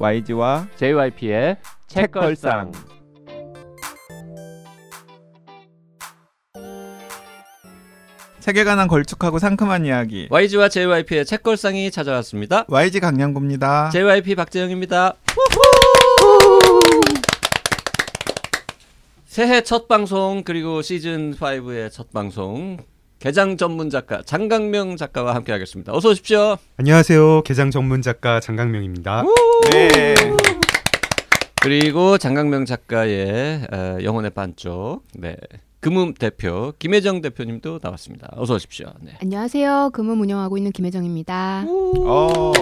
YG와 JYP의 책걸상. 책에 관한 걸쭉하고 상큼한 이야기 YG와 JYP의 책걸상이 찾아왔습니다. YG 강량구입니다. JYP 박재영입니다. 새해 첫 방송 그리고 시즌 5의 첫 방송 개장 전문 작가 장강명 작가와 함께 하겠습니다. 어서 오십시오. 안녕하세요. 개장 전문 작가 장강명입니다. 네. 그리고 장강명 작가의 어, 영혼의 반쪽 네. 금음 대표 김혜정 대표님도 나왔습니다. 어서 오십시오. 네. 안녕하세요. 금은 운영하고 있는 김혜정입니다. 어.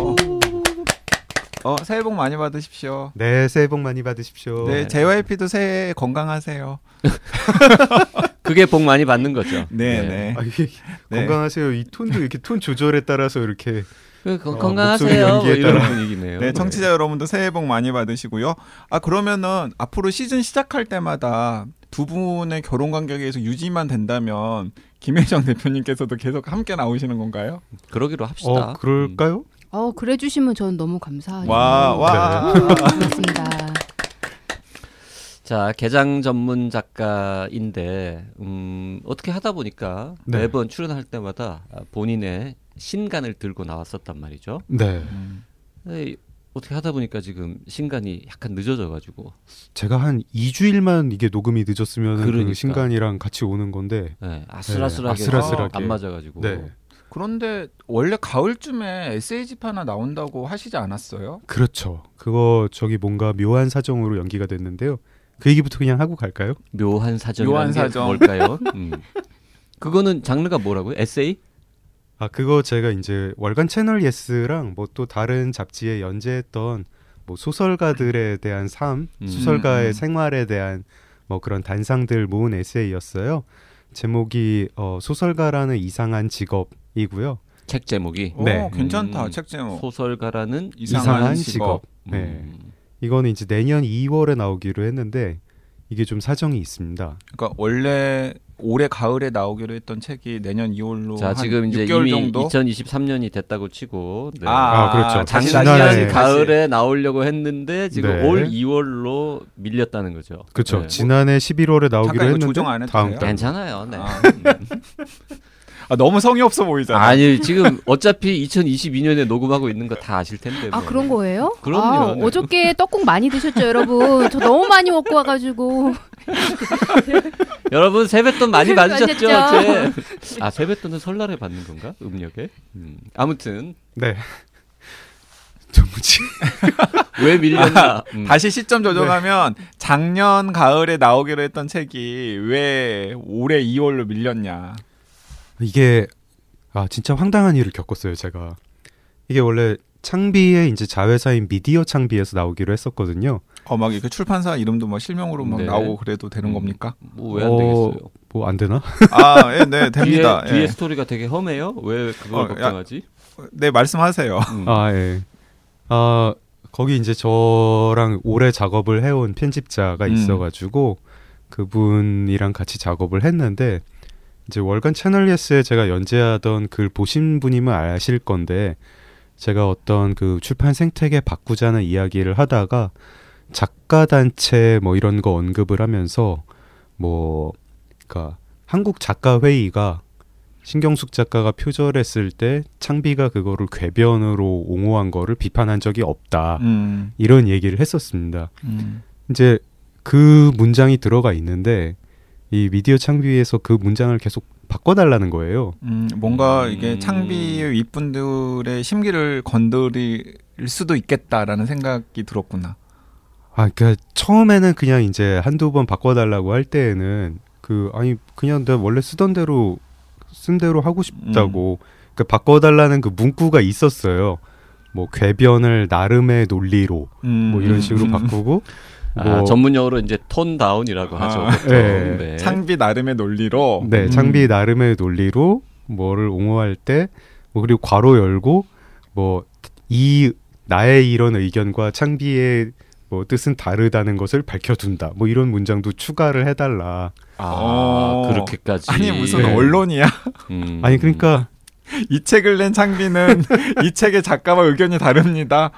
어, 새해 복 많이 받으십시오. 네, 새해 복 많이 받으십시오. 네, JYP도 새해 건강하세요. 그게 복 많이 받는 거죠. 네, 네. 네. 아, 이게 네. 건강하세요. 이 톤도 이렇게 톤 조절에 따라서 이렇게 그 건- 어, 건강하세요. 뭐 이런. 분위기네요. 네, 청취자 여러분도 새해 복 많이 받으시고요. 아, 그러면은 앞으로 시즌 시작할 때마다 두 분의 결혼 관계에 서 유지만 된다면 김혜정 대표님께서도 계속 함께 나오시는 건가요? 그러기로 합시다. 어, 그럴까요? 어, 그래 주시면 저는 너무 감사하죠. 와, 와. 고맙습니다. 자, 개장 전문 작가인데 음, 어떻게 하다 보니까 네. 매번 출연할 때마다 본인의 신간을 들고 나왔었단 말이죠. 네. 에이, 어떻게 하다 보니까 지금 신간이 약간 늦어져 가지고 제가 한 2주일만 이게 녹음이 늦었으면 그러니까. 그 신간이랑 같이 오는 건데 네, 아슬아슬하게, 네, 아슬아슬하게. 안 맞아 가지고 네. 그런데 원래 가을쯤에 에세이집 하나 나온다고 하시지 않았어요? 그렇죠. 그거 저기 뭔가 묘한 사정으로 연기가 됐는데요. 그 얘기부터 그냥 하고 갈까요? 묘한 사정이라는 묘한 게 사정. 뭘까요? 음. 그거는 장르가 뭐라고요? 에세이? 아 그거 제가 이제 월간 채널 예스랑 뭐 또 다른 잡지에 연재했던 뭐 소설가들에 대한 삶, 음. 소설가의 음. 생활에 대한 뭐 그런 단상들 모은 에세이였어요. 제목이 어, 소설가라는 이상한 직업이고요. 책 제목이 오, 네. 괜찮다. 음, 책 제목. 소설가라는 이상한 이상한 직업. 직업. 네. 음. 이거는 이제 내년 2월에 나오기로 했는데 이게 좀 사정이 있습니다. 그러니까 원래 올해 가을에 나오기로 했던 책이 내년 2월로 자한 지금 이제 6개월 이미 정도 2023년이 됐다고 치고 네. 아, 그렇죠. 작년에 다시 작년. 가을에 나오려고 했는데 지금 네. 올 2월로 밀렸다는 거죠. 그렇죠. 네. 지난해 11월에 나오기로 했는데 조정 안 해도 다음? 달. 괜찮아요. 네. 아. 아, 너무 성의 없어 보이잖아. 아니 지금 어차피 2022년에 녹음하고 있는 거 다 아실 텐데. 아, 뭐. 그런 거예요? 그럼요, 아, 네. 어저께 떡국 많이 드셨죠, 여러분? 저 너무 많이 먹고 와가지고. 여러분 세뱃돈 많이 받으셨죠? 어제? 아 세뱃돈은 설날에 받는 건가? 음력에? 음. 아무튼 네. 왜 밀렸나? 음. 다시 시점 조정하면 작년 가을에 나오기로 했던 책이 왜 올해 2월로 밀렸냐. 이게 아 진짜 황당한 일을 겪었어요 제가 이게 원래 창비의 이제 자회사인 미디어 창비에서 나오기로 했었거든요 어, 막 이렇게 출판사 이름도 막 실명으로 막 네. 나오고 그래도 되는 음. 겁니까? 뭐 왜 안 되겠어요? 뭐안 되나 아, 예, 네, 됩니다. 뒤에, 뒤에 예. 스토리가 되게 험해요. 왜 그걸 어, 야. 걱정하지? 네, 말씀하세요. 음. 아 예 아 거기 이제 저랑 오래 작업을 해온 편집자가 음. 있어가지고 그분이랑 같이 작업을 했는데 이제 월간 채널 예스에 제가 연재하던 글 보신 분이면 아실 건데 제가 어떤 그 출판 생태계 바꾸자는 이야기를 하다가 작가 단체 뭐 이런 거 언급을 하면서 뭐 그러니까 한국 작가 회의가 신경숙 작가가 표절했을 때 창비가 그거를 궤변으로 옹호한 거를 비판한 적이 없다 음, 이런 얘기를 했었습니다. 음. 이제 그 문장이 들어가 있는데 이 미디어 창비에서 그 문장을 계속 바꿔달라는 거예요. 음, 뭔가 음. 이게 창비의 윗분들의 심기를 건드릴 수도 있겠다라는 생각이 들었구나. 아, 그러니까 처음에는 그냥 이제 한두 번 바꿔달라고 할 때에는 그 아니 그냥 내가 원래 쓰던 대로 쓴 대로 하고 싶다고 그 바꿔달라는 그 문구가 있었어요. 뭐 궤변을 나름의 논리로 음, 뭐 이런 음, 식으로 음. 바꾸고 아, 뭐 전문 용어로 이제 톤 다운이라고 하죠. 아. 네. 네. 창비 나름의 논리로. 네, 음. 창비 나름의 논리로 뭐를 옹호할 때, 뭐 그리고 괄호 열고 뭐 이 나의 이런 의견과 창비의 뭐 뜻은 다르다는 것을 밝혀둔다. 뭐 이런 문장도 추가를 해달라. 아 어. 그렇게까지. 아니 무슨 네. 언론이야? 음. 아니 그러니까 이 책을 낸 창비는 이 책의 작가와 의견이 다릅니다.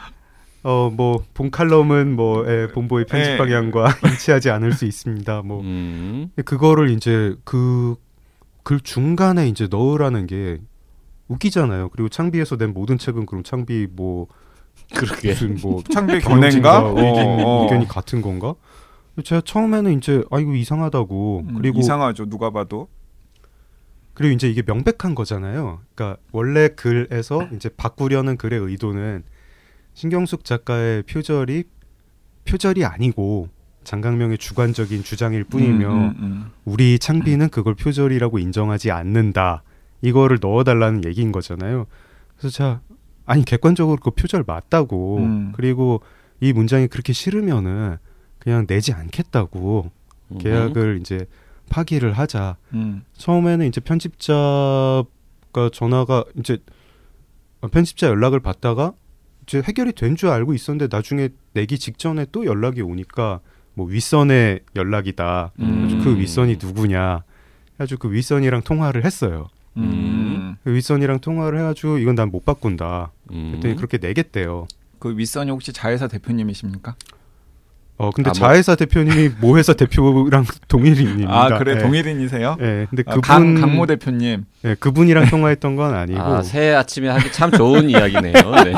어 뭐 본 칼럼은 뭐 예, 본보의 편집 예. 방향과 일치하지 않을 수 있습니다. 뭐 음. 그거를 이제 그 글 중간에 이제 넣으라는 게 웃기잖아요. 그리고 창비에서 낸 모든 책은 그럼 창비 뭐 그러게. 무슨 뭐 창비 견해인가? 어, 어. 의견이 같은 건가? 제가 처음에는 이제 아 이거 이상하다고 음, 그리고 이상하죠. 누가 봐도. 그리고 이제 이게 명백한 거잖아요. 그러니까 원래 글에서 이제 바꾸려는 글의 의도는 신경숙 작가의 표절이 표절이 아니고 장강명의 주관적인 주장일 뿐이며 음, 음, 음. 우리 창비는 그걸 표절이라고 인정하지 않는다. 이거를 넣어달라는 얘기인 거잖아요. 그래서 제가 아니 객관적으로 그 표절 맞다고 음. 그리고 이 문장이 그렇게 싫으면은 그냥 내지 않겠다고 음. 계약을 이제 파기를 하자. 음. 처음에는 이제 편집자가 전화가 이제 편집자 연락을 받다가 이제 해결이 된 줄 알고 있었는데 나중에 내기 직전에 또 연락이 오니까 뭐 윗선의 연락이다. 음. 그 윗선이 누구냐. 해가지고 그 윗선이랑 통화를 했어요. 음. 그 윗선이랑 통화를 해가지고 이건 난 못 바꾼다. 음. 그랬더니 그렇게 내겠대요. 그 윗선이 혹시 자회사 대표님이십니까? 어 근데 아, 뭐- 자회사 대표님이 모회사 대표랑 동일인입니다. 아 그래 예. 동일인이세요? 예, 근데 아, 그분 강 강모 대표님. 예, 그분이랑 통화했던 건 아니고 아, 새해 아침에 하기 참 좋은 이야기네요. 네.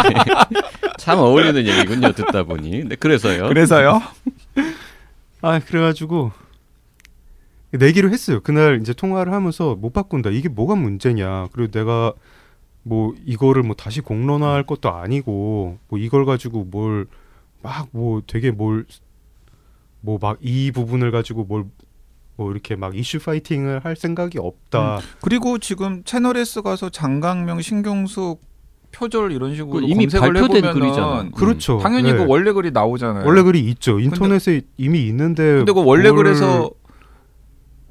참 어울리는 얘기군요. 듣다 보니. 네, 그래서요. 그래서요? 아 그래가지고 내기로 했어요. 그날 이제 통화를 하면서 못 바꾼다. 이게 뭐가 문제냐. 그리고 내가 뭐 이거를 뭐 다시 공론화할 것도 아니고 뭐 이걸 가지고 뭘 막뭐 되게 뭘 뭐 막 이 부분을 가지고 뭘뭐 이렇게 막 이슈 파이팅을 할 생각이 없다. 그리고 지금 채널 S 가서 장강명, 신경숙 표절 이런 식으로 그 이미 검색을 발표된 해보면은 글이잖아. 음. 그렇죠. 당연히 네. 그 원래 글이 나오잖아요. 원래 글이 있죠. 인터넷에 이미 있는데 근데 그 원래 뭘- 글에서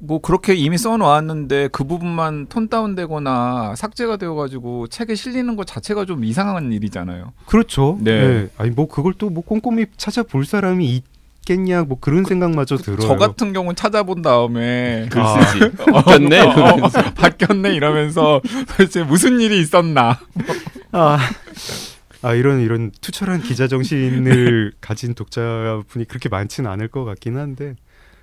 뭐 그렇게 이미 써놓았는데 그 부분만 톤 다운되거나 삭제가 되어가지고 책에 실리는 것 자체가 좀 이상한 일이잖아요. 그렇죠. 네. 네. 아니 뭐 그걸 또 뭐 꼼꼼히 찾아볼 사람이 있겠냐 뭐 그런 생각마저 들어요. 저 같은 경우는 찾아본 다음에 글 아. 쓰지. 바뀌었네. 어, 어, 바뀌었네 이러면서 도대체 무슨 일이 있었나? 아, 아 이런 이런 투철한 기자 정신을 가진 독자분이 그렇게 많지는 않을 것 같긴 한데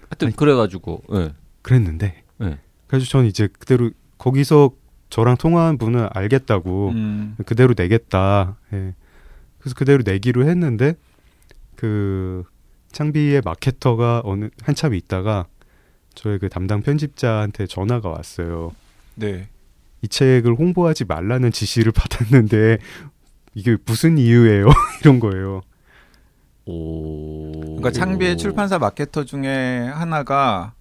하여튼 그래가지고. 예. 그랬는데 네. 그래서 저는 이제 그대로 거기서 저랑 통화한 분은 알겠다고 음. 그대로 내겠다. 예. 그래서 그대로 내기로 했는데 그 창비의 마케터가 어느 한참 있다가 저의 그 담당 편집자한테 전화가 왔어요. 네. 이 책을 홍보하지 말라는 지시를 받았는데 이게 무슨 이유예요? 이런 거예요. 오. 그러니까 창비의 출판사 마케터 중에 하나가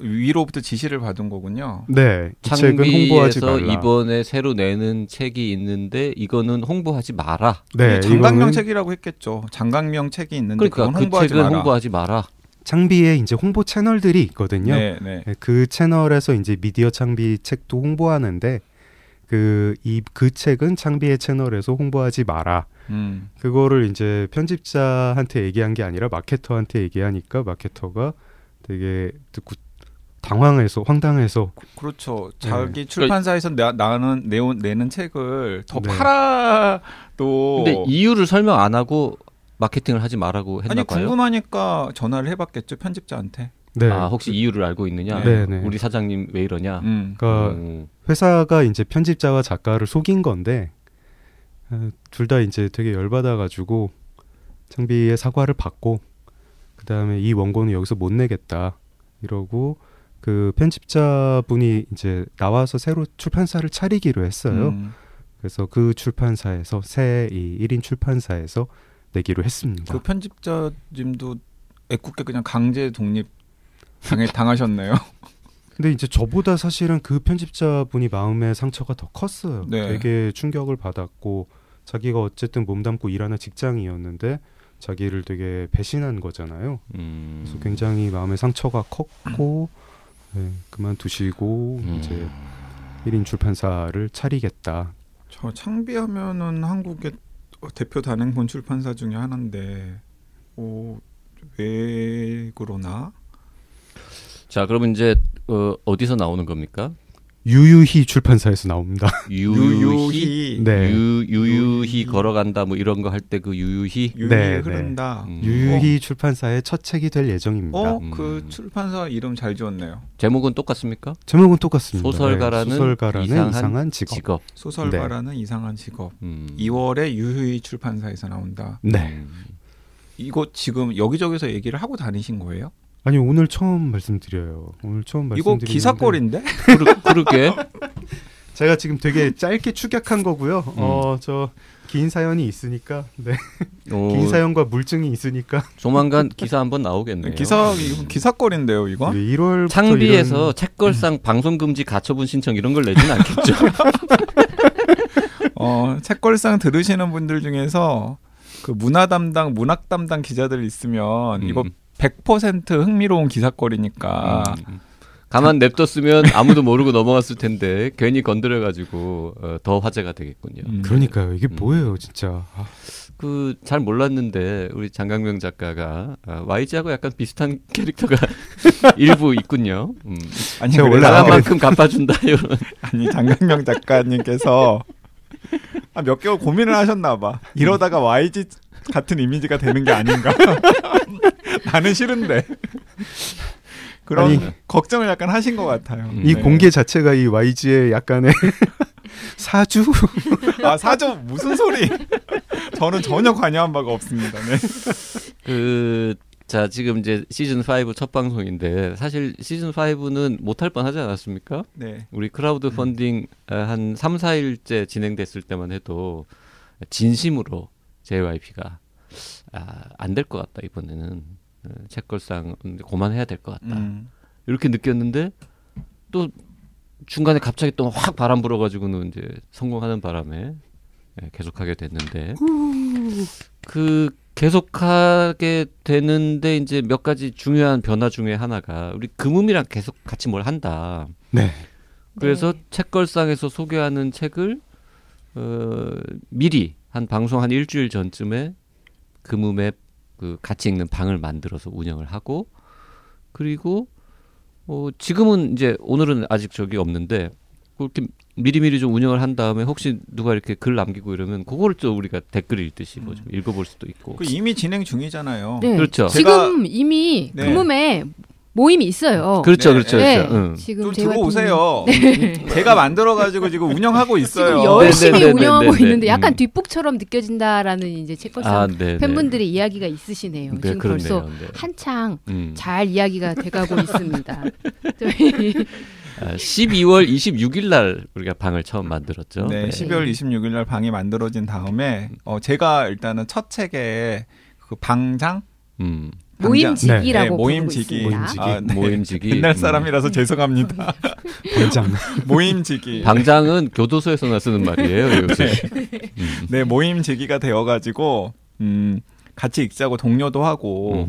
위로부터 지시를 받은 거군요. 네, 이 책은 홍보하지 말라. 이번에 새로 내는 책이 있는데 이거는 홍보하지 마라. 네, 장강명 이거는 책이라고 했겠죠. 장강명 책이 있는데 그러니까 그건 그 홍보하지 책은 마라. 홍보하지 마라. 창비에 이제 홍보 채널들이 있거든요. 네, 네. 네, 그 채널에서 이제 미디어 창비 책도 홍보하는데 그이그 책은 창비의 채널에서 홍보하지 마라. 음. 그거를 이제 편집자한테 얘기한 게 아니라 마케터한테 얘기하니까 마케터가 되게 듣고 당황해서 황당해서 그렇죠. 네. 자기 출판사에서 나, 나는 내온 내는 책을 더 네. 팔아도 근데 이유를 설명 안 하고 마케팅을 하지 말라고 했나 아니 봐요. 궁금하니까 전화를 해봤겠죠 편집자한테. 네. 아 혹시 이유를 알고 있느냐? 네, 네. 우리 사장님 왜 이러냐? 음. 그러니까 음. 회사가 이제 편집자와 작가를 속인 건데 둘 다 이제 되게 열받아가지고 창비의 사과를 받고 그 다음에 이 원고는 여기서 못 내겠다 이러고 그 편집자분이 이제 나와서 새로 출판사를 차리기로 했어요. 음. 그래서 그 출판사에서 새 이 1인 출판사에서 내기로 했습니다. 그 편집자님도 애꿎게 그냥 강제 독립 당해 당하셨네요. 근데 이제 저보다 사실은 그 편집자분이 마음의 상처가 더 컸어요. 네. 되게 충격을 받았고 자기가 어쨌든 몸담고 일하는 직장이었는데 자기를 되게 배신한 거잖아요. 음. 그래서 굉장히 마음의 상처가 컸고 네, 그만두시고 음. 이제 1인 출판사를 차리겠다. 저 창비하면은 한국의 대표 단행본 출판사 중에 하나인데 어, 왜 그러나? 자 그러면 이제 어, 어디서 나오는 겁니까? 유유히 출판사에서 나옵니다. 유유히 네. 유, 유유히. 걸어간다 뭐 이런 거 할 때 그 유유히 유유히 네, 흐른다. 음. 유유히 출판사의 첫 책이 될 예정입니다. 어, 음. 그 출판사 이름 잘 지었네요. 제목은 똑같습니까? 제목은 똑같습니다. 소설가라는 네, 소설가라는 이상한 이상한, 직업. 직업. 소설가라는 이상한 직업. 음. 2월에 유유히 출판사에서 나온다. 네. 음. 이거 지금 여기저기서 얘기를 하고 다니신 거예요? 아니 오늘 처음 말씀드려요. 오늘 처음 이거 말씀드리는데 기사거리인데? 그러, 그러 게. 제가 지금 되게 짧게 축약한 거고요. 음. 어저 긴 사연이 있으니까 네. 어, 긴 사연과 물증이 있으니까 조만간 기사 한번 나오겠네요. 기사 이거 기사거리인데요, 이거? 1월 창비에서 책걸상 방송 금지 가처분 신청 이런 걸 내지는 않겠죠. 어, 책걸상 들으시는 분들 중에서 그 문화 담당, 문학 담당 기자들 있으면 이거 음. 100% 흥미로운 기사거리니까 음. 가만 냅뒀으면 아무도 모르고 넘어갔을 텐데 괜히 건드려가지고 어, 더 화제가 되겠군요. 음. 그러니까요. 이게 음. 뭐예요, 진짜. 아, 그잘 몰랐는데 우리 장강명 작가가 아, YG하고 약간 비슷한 캐릭터가 일부 있군요. 음. 아니 제가 원래 나간 아, 만큼 갚아준다 이런. 아니 장강명 작가님께서 아, 몇 개월 고민을 하셨나 봐. 이러다가 YG 같은 이미지가 되는 게 아닌가. 나는 싫은데. 그런 아니. 걱정을 약간 하신 것 같아요. 음. 이 네. 공개 자체가 이 YG의 약간의 사주 아 사저 무슨 소리? 저는 전혀 관여한 바가 없습니다. 네. 그, 자, 지금 이제 시즌 5 첫 방송인데, 사실 시즌 5는 못할 뻔 하지 않았습니까? 네. 우리 크라우드 펀딩 아, 한 3, 4일째 진행됐을 때만 해도, 진심으로 JYP가, 아, 안 될 것 같다, 이번에는. 어, 책걸상 고만해야 될 것 같다. 음. 이렇게 느꼈는데, 또 중간에 갑자기 또 확 바람 불어가지고는 이제 성공하는 바람에 예, 계속하게 됐는데, 그 계속하게 되는데 이제 몇 가지 중요한 변화 중에 하나가 우리 금음이랑 계속 같이 뭘 한다. 네. 그래서 네. 책걸상에서 소개하는 책을 어, 미리 한 방송 한 일주일 전쯤에 금음에 그 같이 읽는 방을 만들어서 운영을 하고 그리고 어, 지금은 이제 오늘은 아직 저기 없는데 그렇게 미리미리 좀 운영을 한 다음에 혹시 누가 이렇게 글 남기고 이러면 그거를 또 우리가 댓글을 읽듯이 뭐 좀 읽어볼 수도 있고 그 이미 진행 중이잖아요. 네. 그렇죠. 지금 이미 네. 금음에 모임이 있어요. 그렇죠, 네, 그렇죠, 네. 그렇죠. 응. 지금 들어오세요. 제가 만들어가지고 지금 운영하고 있어요. 지금 네, 열심히 네, 네, 운영하고 네, 네. 있는데 약간 음. 뒷북처럼 느껴진다라는 이제 책걸상 아, 네, 팬분들의 이야기가 있으시네요. 네, 지금 그렇네요. 벌써 네. 한창 음. 잘 이야기가 돼가고 있습니다. 저희 아, 12월 26일 날 우리가 방을 처음 만들었죠. 네, 12월 26일 날 방이 만들어진 다음에 어, 제가 일단은 첫 책에 그 방장 음. 모임지기라고 네, 부르고 모임지기. 있습니다. 모임지기. 아, 네. 모임지기. 옛날 음. 사람이라서 죄송합니다. 반장. 모임지기. 방장은 교도소에서나 쓰는 말이에요. 요새. 음. 네, 모임지기가 되어가지고 음, 같이 읽자고 독려도 하고.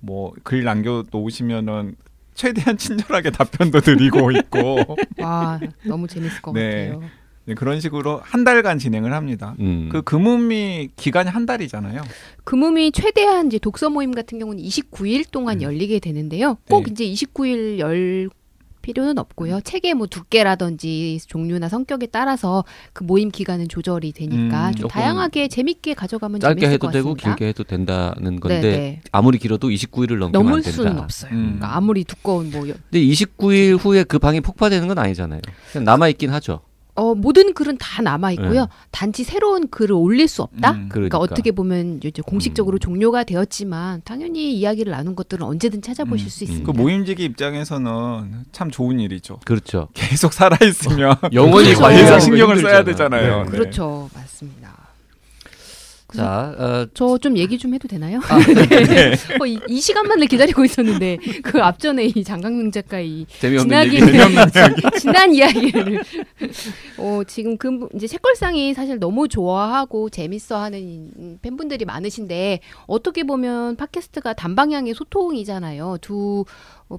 뭐 글 남겨 놓으시면은 최대한 친절하게 답변도 드리고 있고 와 너무 재밌을 것 네. 같아요. 네, 그런 식으로 한 달간 진행을 합니다. 음. 그 금음이 기간이 한 달이잖아요. 금음이 최대한 이제 독서 모임 같은 경우는 29일 동안 음. 열리게 되는데요. 꼭 네. 이제 29일 열 필요는 없고요. 책의 뭐 두께라든지 종류나 성격에 따라서 그 모임 기간은 조절이 되니까 음, 좀 다양하게 재밌게 가져가면 짧게 재밌을 해도 것 되고 같습니다. 길게 해도 된다는 건데 네, 네. 아무리 길어도 29일을 넘기면 안 넘을 된다. 수는 없어요. 음. 그러니까 아무리 두꺼운 뭐 여- 근데 29일 후에 그 방이 폭파되는 건 아니잖아요. 그냥 남아 있긴 하죠. 어, 모든 글은 다 남아 있고요. 네. 단지 새로운 글을 올릴 수 없다. 음. 그러니까, 그러니까 어떻게 보면 이제 공식적으로 음. 종료가 되었지만 당연히 이야기를 나눈 것들은 언제든 찾아보실 음. 수 음. 있습니다. 그 모임지기 입장에서는 참 좋은 일이죠. 그렇죠. 계속 살아 있으면 영원히 그렇죠. 거 신경을 써야. 되잖아요. 네. 네. 그렇죠, 맞습니다. 자, 어, 저좀 얘기 좀 해도 되나요? 아, 네. 어, 이, 이 시간만을 기다리고 있었는데 그 앞전에 이 장강명 작가 이 재미없는 지나기. 지난 이야기를 어 지금 그 이제 책걸상이 사실 너무 좋아하고 재밌어하는 팬분들이 많으신데 어떻게 보면 팟캐스트가 단방향의 소통이잖아요. 두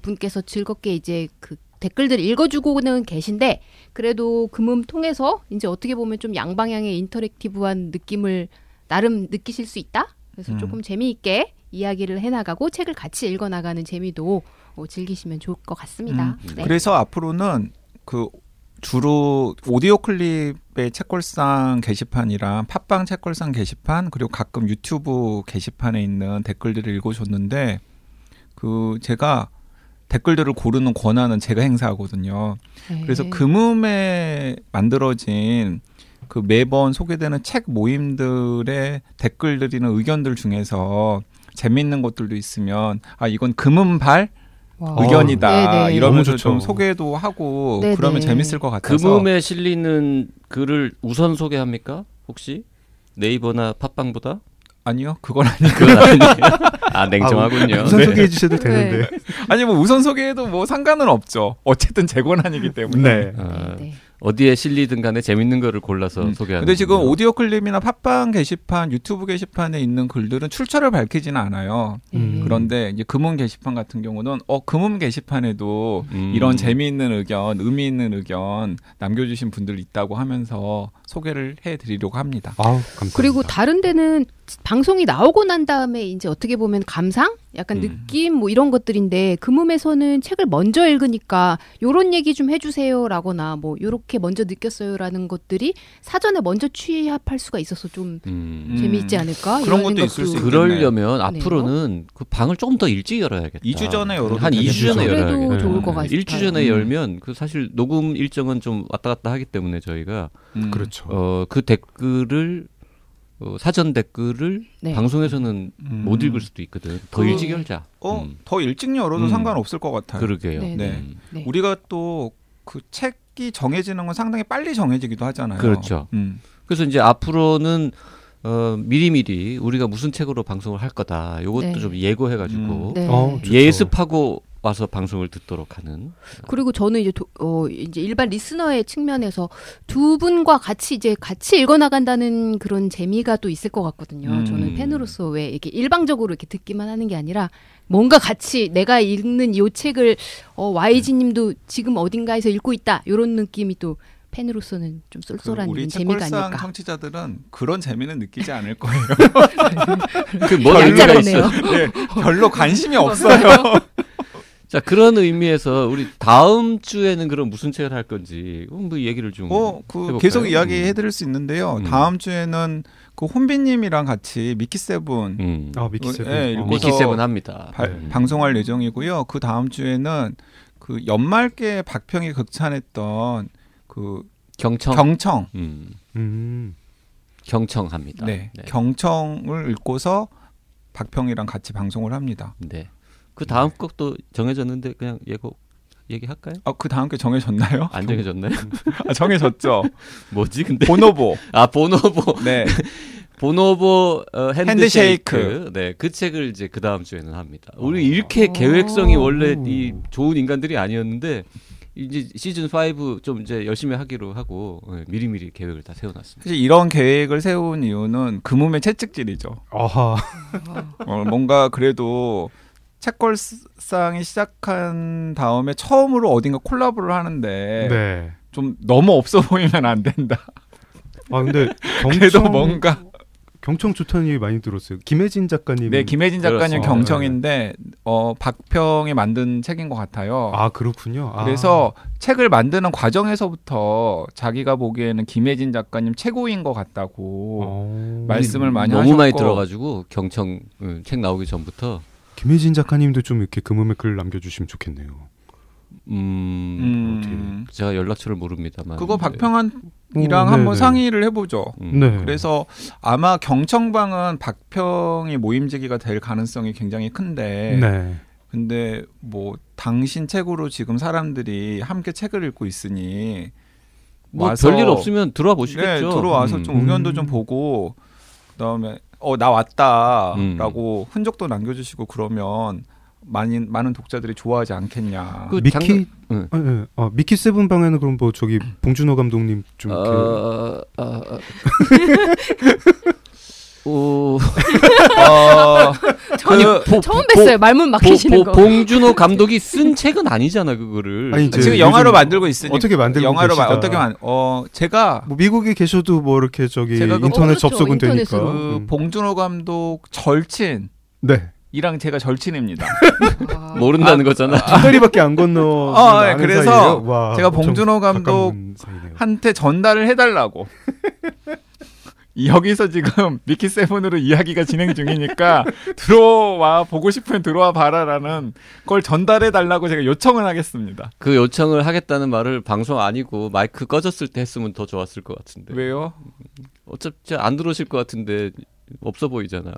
분께서 즐겁게 이제 그 댓글들 읽어주고는 계신데 그래도 금음 통해서 이제 어떻게 보면 좀 양방향의 인터랙티브한 느낌을 나름 느끼실 수 있다. 그래서 음. 조금 재미있게 이야기를 해나가고 책을 같이 읽어나가는 재미도 어, 즐기시면 좋을 것 같습니다. 음. 네. 그래서 앞으로는 그 주로 오디오 클립의 책걸상 게시판이랑 팟빵 책걸상 게시판 그리고 가끔 유튜브 게시판에 있는 댓글들을 읽어줬는데 그 제가 댓글들을 고르는 권한은 제가 행사하거든요. 네. 그래서 금음에 만들어진 그 매번 소개되는 책 모임들의 댓글들이나 의견들 중에서 재밌는 것들도 있으면 아 이건 금음발 와. 의견이다 네네. 이러면서. 좀 소개도 하고 네네. 그러면 재밌을 것 같아서 금음에 실리는 글을 우선 소개합니까? 혹시 네이버나 팟빵보다? 아니요 그건 아니 그건 아니에요. 아 냉정하군요. 우선 네. 소개해 주셔도 되는데. 아니 뭐 우선 소개해도 뭐 상관은 없죠 어쨌든 제 권한이기 때문에 네. 어, 네. 어디에 실리든 간에 재밌는 거를 골라서 음. 소개하는. 근데 지금 거군요. 오디오 클립이나 팟빵 게시판, 유튜브 게시판에 있는 글들은 출처를 밝히지는 않아요. 음. 그런데 이제 금음 게시판 같은 경우는 어 금음 게시판에도 음. 이런 재미있는 의견, 의미 있는 의견 남겨주신 분들 있다고 하면서 소개를 해드리려고 합니다. 아우 감사합니다. 그리고 다른 데는 방송이 나오고 난 다음에 이제 어떻게 보면 감상, 약간 음. 느낌 뭐 이런 것들인데 금음에서는 책을 먼저 읽으니까 요런 얘기 좀 해주세요라거나 뭐 요렇게 먼저 느꼈어요라는 것들이 사전에 먼저 취합할 수가 있어서 좀 음. 음. 재미있지 않을까? 그런 이런 것도 있을 수. 그러려면 네요. 앞으로는 그 방을 조금 더 일찍 열어야겠다. 2주 전에 열어도 한 되겠죠. 2주 전에 열어야겠다. 좋을 것 네. 같아요. 일주 전에 음. 열면 그 사실 녹음 일정은 좀 왔다 갔다 하기 때문에 저희가 음. 그렇죠. 어 그 댓글을 어, 사전 댓글을 네. 방송에서는 음. 못 읽을 수도 있거든. 더 그- 일찍 열자. 어, 음. 더 일찍 열어도 음. 상관없을 것 같아요. 그러게요. 네, 네. 음. 네. 우리가 또 그 책이 정해지는 건 상당히 빨리 정해지기도 하잖아요. 그렇죠. 음. 그래서 이제 앞으로는 어, 미리미리 우리가 무슨 책으로 방송을 할 거다. 요것도 네. 좀 예고해 가지고 음. 네. 어. 예습하고 와서 방송을 듣도록 하는. 그리고 저는 이제 도, 어 이제 일반 리스너의 측면에서 두 분과 같이 이제 같이 읽어 나간다는 그런 재미가 또 있을 것 같거든요. 음. 저는 팬으로서 왜 이렇게 일방적으로 이렇게 듣기만 하는 게 아니라 뭔가 같이 내가 읽는 이 책을 어 YG님도 지금 어딘가에서 읽고 있다 이런 느낌이 또 팬으로서는 좀그 쏠쏠한 우리 이런 재미가 아닐까. 청취자들은 그런 재미는 느끼지 않을 거예요. 그뭔 별로 의미가 얄짤없네요. 있어. 네, 별로 관심이 없어요. 자 그런 의미에서 우리 다음 주에는 그럼 무슨 책을 할 건지 뭐 얘기를 좀. 어, 그 해볼까요? 계속 이야기해 드릴 수 있는데요. 음. 다음 주에는 그 혼비님이랑 같이 미키 세븐 음. 아 미키 세븐. 예, 어. 읽고서- 미키 세븐 합니다. 발- 음. 방송할 예정이고요. 그 다음 주에는 그 연말께 박평이 극찬했던 그 경청. 경청, 음. 음. 경청합니다. 네, 네. 경청을 읽고서 박평이랑 같이 방송을 합니다. 네. 그 다음 것도 정해졌는데 그냥 예고 얘기할까요? 아, 그 다음 게 정해졌나요? 안 정해졌나요? 아, 정해졌죠. 뭐지 근데? 보노보. 아 보노보 네. 보노보 어, 핸드쉐이크. 핸드쉐이크. 네, 그 책을 이제 그 다음 주에는 합니다. 우리 이렇게 계획성이 원래 이 좋은 인간들이 아니었는데 이제 시즌 5 좀 이제 열심히 하기로 하고 예, 미리미리 계획을 다 세워놨습니다. 사실 이런 계획을 세운 이유는 금음의 채찍질이죠. 아하. 어, 뭔가 그래도 책걸상이 시작한 다음에 처음으로 어딘가 콜라보를 하는데 네. 좀 너무 없어 보이면 안 된다. 아 근데 그래도 경청 뭔가 경청 좋다는 얘기 많이 들었어요. 김혜진 작가님. 네 김혜진 작가님. 경청인데 어 박평이 만든 책인 것 같아요. 아 그렇군요. 아. 그래서 책을 만드는 과정에서부터 자기가 보기에는 김혜진 작가님 최고인 것 같다고 어. 말씀을 많이 너무 하셨고 많이 들어가지고 경청 음, 책 나오기 전부터 김혜진 작가님도 좀 이렇게 금음에 글 남겨주시면 좋겠네요. 음, 음, 제가 연락처를 모릅니다만 그거 네. 박평한이랑 어, 한번 네네. 상의를 해보죠. 음. 네. 그래서 아마 경청방은 박평이 모임 제기가 될 가능성이 굉장히 큰데 네. 근데 뭐 당신 책으로 지금 사람들이 함께 책을 읽고 있으니 뭐 와서- 별일 없으면 들어와 보시겠죠. 네, 들어와서 음. 좀 의견도 좀 음. 보고 그다음에 어 나 왔다라고 흔적도 남겨주시고 그러면 많은 많은 독자들이 좋아하지 않겠냐. 그 미키 장르- 응. 아, 네. 아, 미키 세븐 방에는 그럼 뭐 저기 봉준호 감독님 좀 이렇게 어, 어, 어, 어. 오, 어, 아니, 그- 보- 처음 보- 뵀어요. 말문 막히시는 보- 거. 보- 봉준호 감독이 쓴 책은 아니잖아 그거를. 아니, 지금 영화로 만들고 있으니 어떻게 만들고 영화로 마- 계시다. 어떻게 만 어 제가 뭐 미국에 계셔도 뭐 이렇게 저기 그- 인터넷 어, 그렇죠. 접속은 되니까. 인터넷으로. 그 음. 봉준호 감독 절친 네. 이랑 제가 절친입니다. 아, 모른다는 거잖아. 두 다리밖에 안 건너. 아, 네, 그래서? 와, 제가 봉준호 감독 가까운 사이네요. 한테 전달을 해달라고. 여기서 지금 미키 세븐으로 이야기가 진행 중이니까 들어와 보고 싶으면 들어와 봐라라는 걸 전달해 달라고 제가 요청을 하겠습니다. 그 요청을 하겠다는 말을 방송 아니고 마이크 꺼졌을 때 했으면 더 좋았을 것 같은데. 왜요? 어차피 안 들어오실 것 같은데 없어 보이잖아.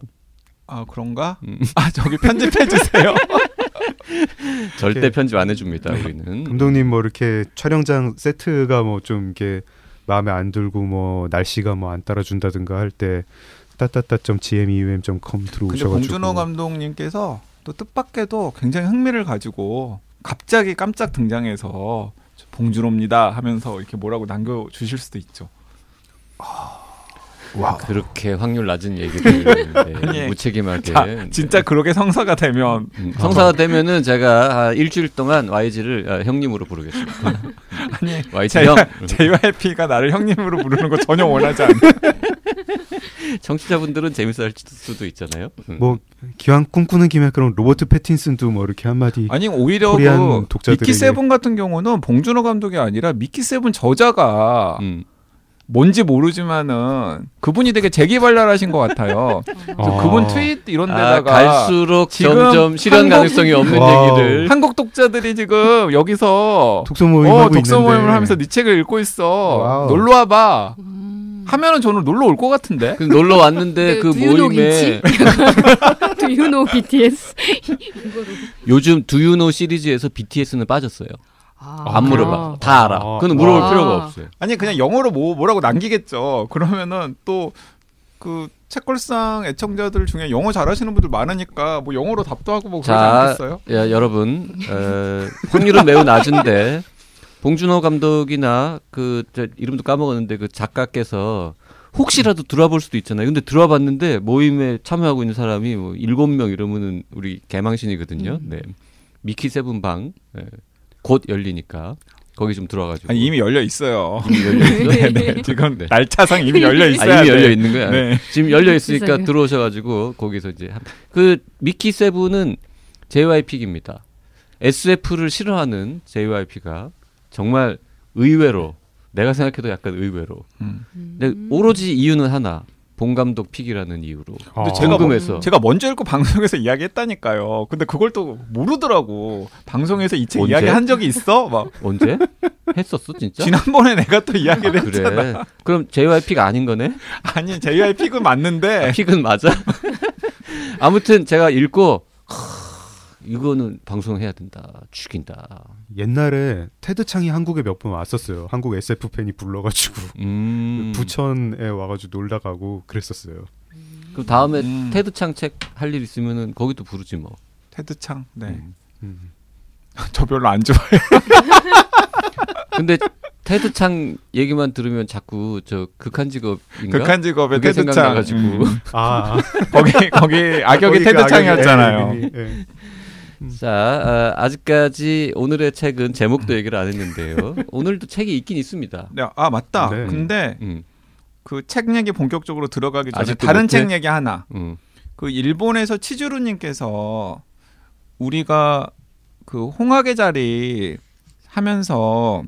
아 그런가? 음. 아 저기 편집해 주세요. 절대 편집 안 해줍니다. 우리는. 감독님 뭐 이렇게 촬영장 세트가 뭐 좀 이렇게 마음에 안 들고 뭐 날씨가 뭐 안 따라준다든가 할 때 따따따.gmeum.com 근데 들어오셔가지고 봉준호 감독님께서 또 뜻밖에도 굉장히 흥미를 가지고 갑자기 깜짝 등장해서 저 봉준호입니다 하면서 이렇게 뭐라고 남겨 주실 수도 있죠. 그렇게 확률 낮은 얘기를 네, 아니, 무책임하게. 자, 진짜 그렇게 성사가 되면 음, 성사가 되면은 제가 한 일주일 동안 YG를 아, 형님으로 부르겠습니다. 아니 YG 형. JYP가 나를 형님으로 부르는 거 전혀 원하지 않아. 청취자분들은 재밌어할 수도 있잖아요. 음. 뭐 기왕 꿈꾸는 김에 그럼 로버트 패틴슨도 뭐 이렇게 한마디 아니 오히려 그 독자들에게. 미키 세븐 같은 경우는 봉준호 감독이 아니라 미키 세븐 저자가 음. 뭔지 모르지만은 그분이 되게 재기발랄하신 것 같아요. 아. 그분 트윗 이런 아, 데다가 갈수록 지금 점점 실현 한국- 가능성이 없는 wow. 얘기를 한국 독자들이 지금 여기서 독서 모임 어 독서 있는데 모임을 하면서 네 책을 읽고 있어. Wow. 놀러 와봐. 음. 하면은 저는 놀러 올 것 같은데. 그 놀러 왔는데 네, 그 do you know 모임에 Do you know BTS? 요즘 do you know 시리즈에서 BTS는 빠졌어요. 아, 안 물어봐. 다 알아. 아. 그건 물어볼 아. 필요가 없어요. 아니 그냥 영어로 뭐 뭐라고 남기겠죠. 그러면은 또 그 책걸상 애청자들 중에 영어 잘하시는 분들 많으니까 뭐 영어로 답도 하고 뭐 그러지 자, 않겠어요? 야, 여러분, 어, 확률은 매우 낮은데 봉준호 감독이나 그 저, 이름도 까먹었는데 그 작가께서 혹시라도 들어와 볼 수도 있잖아요. 근데 들어와 봤는데 모임에 참여하고 있는 사람이 뭐 일곱 명 이러면은 우리 개망신이거든요. 네. 미키 세븐 방, 예, 곧 열리니까 거기 좀 들어와가지고. 아니, 이미 열려 있어요. 이미 열려 있어요? 네, 네. 지금 네. 날짜상 이미 열려 아, 있어야 이미 돼. 열려 있는 거야. 네. 지금 열려 있으니까. 들어오셔가지고 거기서 이제 한- 그 미키 세븐은 JYP입니다. SF를 싫어하는 JYP가 정말 의외로 내가 생각해도 약간 의외로. 음. 근데 오로지 이유는 하나. 봉 감독 픽이라는 이유로. 근데 아. 제가 뭐- 궁금해서. 제가 먼저 읽고 방송에서 이야기했다니까요. 근데 그걸 또 모르더라고. 방송에서 이책 언제? 이야기 한 적이 있어? 막 언제? 했었어 진짜? 지난번에 내가 또 이야기를 아, 했잖아. 그래. 그럼 JYP가 아닌 거네? 아니 JYP는 맞는데 픽은 맞아. 아무튼 제가 읽고 하, 이거는 방송해야 된다. 죽인다. 옛날에 테드 창이 한국에 몇 번 왔었어요. 한국 SF 팬이 불러가지고 음. 부천에 와가지고 놀다 가고 그랬었어요. 그럼 다음에 음. 테드 창 책 할 일 있으면은 거기도 부르지 뭐. 테드 창. 네. 음. 음. 저 별로 안 좋아해. 근데 테드 창 얘기만 들으면 자꾸 저 극한 직업인가? 극한 직업의 그게 테드창. 생각나가지고 음. 아, 거기 거기 악역이 거기가 테드 창이었잖아요. 악역이, 예, 예. 자 아직까지 오늘의 책은 제목도 얘기를 안 했는데요. 오늘도 책이 있긴 있습니다. 네, 아 맞다. 네. 근데 음, 그책 얘기 본격적으로 들어가기 전에 다른? 책 얘기 하나. 음. 그 일본에서 치즈루님께서 우리가 그 홍학의 자리 하면서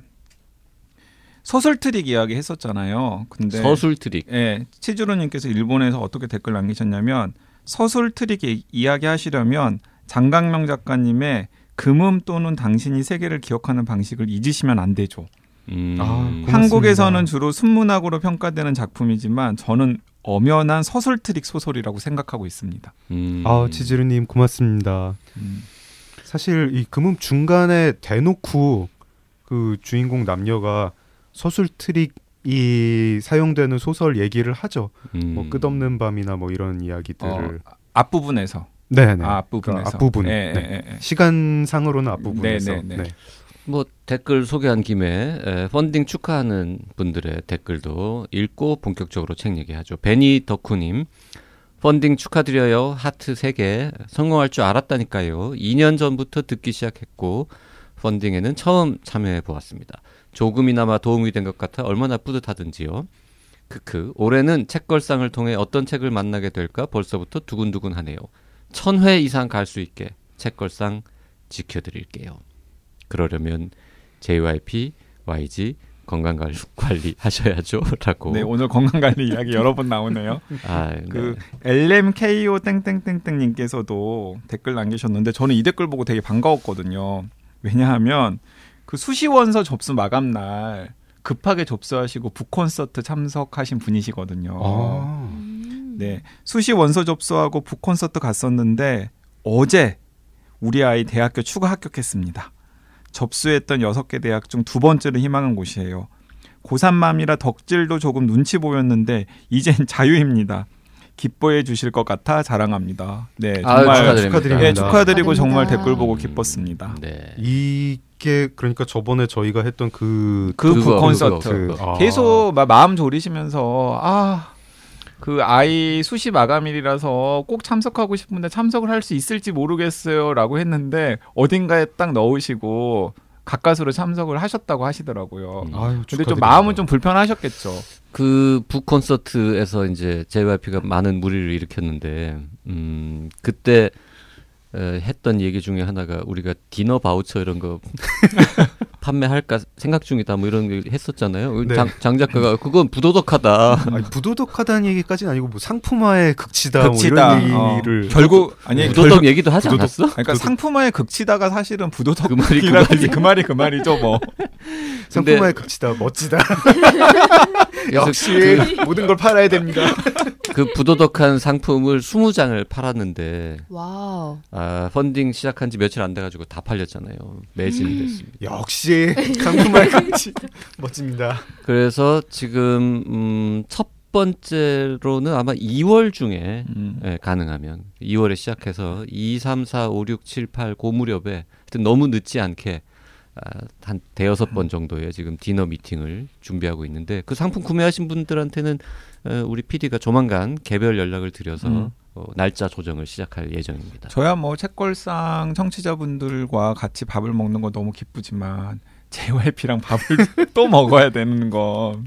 서술 트릭 이야기 했었잖아요. 근데 서술 트릭. 예, 치즈루님께서 일본에서 어떻게 댓글 남기셨냐면 서술 트릭 이- 이야기 하시려면 장강명 작가님의 그믐 또는 당신이 세계를 기억하는 방식을 잊으시면 안 되죠. 음. 아. 한국에서는 주로 순문학으로 평가되는 작품이지만 저는 엄연한 서술 트릭 소설이라고 생각하고 있습니다. 음. 아, 치즈루님 고맙습니다. 음. 사실 이 그믐 중간에 대놓고 그 주인공 남녀가 서술 트릭이 사용되는 소설 얘기를 하죠. 음. 뭐 끝없는 밤이나 뭐 이런 이야기들을. 어, 앞부분에서. 네네. 아, 앞부분에서. 그 앞부분. 예, 네. 예, 예, 예. 시간상으로는 앞부분에서. 네, 네, 네. 네. 뭐 댓글 소개한 김에 에, 펀딩 축하하는 분들의 댓글도 읽고 본격적으로 책 얘기하죠. 베니 덕후님 펀딩 축하드려요. 하트 3개 성공할 줄 알았다니까요. 2년 전부터 듣기 시작했고 펀딩에는 처음 참여해 보았습니다. 조금이나마 도움이 된 것 같아 얼마나 뿌듯하든지요. 크크 올해는 책걸상을 통해 어떤 책을 만나게 될까 벌써부터 두근두근 하네요. 천회 이상 갈 수 있게 책걸상 지켜드릴게요. 그러려면 JYP, YG 건강 관리- 관리 하셔야죠 라고. 네, 오늘 건강 관리 이야기 여러 번 나오네요. 아, 그 LMKO 땡땡땡땡 님께서도 댓글 남기셨는데 저는 이 댓글 보고 되게 반가웠거든요. 왜냐하면 그 수시 원서 접수 마감 날 급하게 접수하시고 북 콘서트 참석하신 분이시거든요. 아. 음. 네, 수시 원서 접수하고 북 콘서트 갔었는데 어제 우리 아이 대학교 추가 합격했습니다. 접수했던 여섯 개 대학 중 두 번째로 희망한 곳이에요. 고3맘이라 덕질도 조금 눈치 보였는데 이젠 자유입니다. 기뻐해 주실 것 같아 자랑합니다. 네, 정말 축하드립니다. 축하드립니다. 네, 축하드리고 정말 축하드립니다. 댓글 보고 기뻤습니다. 네. 이게 그러니까 저번에 저희가 했던 그그북 콘서트 그거, 그거. 아. 계속 막 마음 졸이시면서 아. 그 아이 수시 마감일이라서 꼭 참석하고 싶은데 참석을 할 수 있을지 모르겠어요라고 했는데 어딘가에 딱 넣으시고 가까스로 참석을 하셨다고 하시더라고요. 음. 아유, 근데 좀. 마음은 좀 불편하셨겠죠. 그 북 콘서트에서 이제 JYP가 많은 무리를 일으켰는데 음 그때 에, 했던 얘기 중에 하나가 우리가 디너 바우처 이런 거 판매할까 생각 중이다 뭐 이런 거 했었잖아요. 네. 장, 장 작가가 그건 부도덕하다. 아니, 부도덕하다는 얘기까지는 아니고 뭐 상품화의 극치다, 극치다. 뭐 이런 어. 얘기를 결국 아니 부도덕 결국- 얘기도 하지 부도덕. 않았어? 그러니까 상품화의 극치다가 사실은 그 말이 그 부도덕이라든지 그 말이 그 말이죠 뭐. 상품화의 극치다 멋지다. 역시 모든 걸 팔아야 됩니다. 그 부도덕한 상품을 20장을 팔았는데 wow. 아, 펀딩 시작한 지 며칠 안 돼 가지고 다 팔렸잖아요. 매진이 됐습니다. 역시 상품화의 극치 멋집니다. 그래서 지금 음, 첫 번째로는 아마 2월 중에 음. 예, 가능하면 2월에 시작해서 2, 3, 4, 5, 6, 7, 8 고무렵에 하여튼 너무 늦지 않게 아, 한 대여섯 번 정도의 지금 디너 미팅을 준비하고 있는데 그 상품 구매하신 분들한테는 어, 우리 PD가 조만간 개별 연락을 드려서 음. 어, 날짜 조정을 시작할 예정입니다. 저야 뭐 책걸상 청취자분들과 같이 밥을 먹는 거 너무 기쁘지만 JYP랑 밥을 또 먹어야 되는 거.